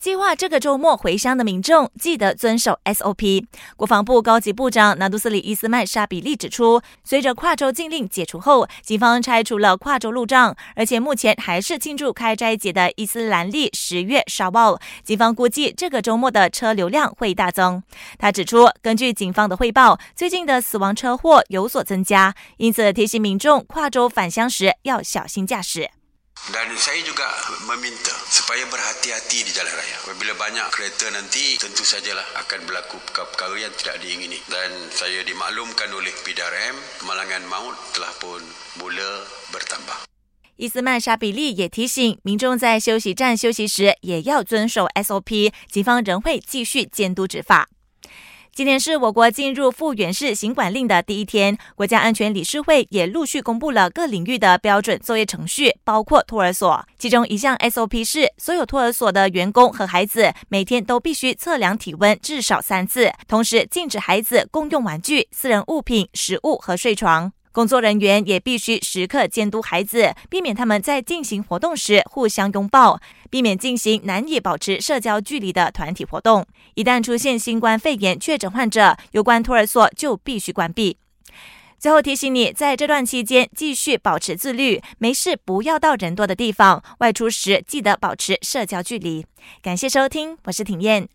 计划这个周末回乡的民众记得遵守 SOP。国防部高级部长拿杜斯里伊斯曼沙比利指出，随着跨州禁令解除后，警方拆除了跨州路障，而且目前还是庆祝开斋节的伊斯兰历十月沙暴。警方估计这个周末的车流量会大增。他指出，根据警方的汇报，最近的死亡车祸有所增加，因此提醒民众跨州返乡时要小心驾驶。Dan saya juga meminta supaya berhati-hati di jalan raya. Apabila banyak kereta nanti, tentu sajalah akan berlaku perkara-perkara yang tidak diingini. Dan saya dimaklumkan oleh PDRM, kemalangan maut telah pun mula bertambah. 伊斯曼沙比利也提醒民众在休息站休息时也要遵守 SOP，警方仍会继续监督执法。 今天是我国进入复原式行管令的第一天，国家安全理事会也陆续公布了各领域的标准作业程序，包括托儿所。其中一项 SOP 是，所有托儿所的员工和孩子每天都必须测量体温至少三次，同时禁止孩子共用玩具、私人物品、食物和睡床。工作人员也必须时刻监督孩子，避免他们在进行活动时互相拥抱，避免进行难以保持社交距离的团体活动。一旦出现新冠肺炎确诊患者，有关托儿所就必须关闭。最后提醒你，在这段期间继续保持自律，没事不要到人多的地方，外出时记得保持社交距离。感谢收听，我是挺燕。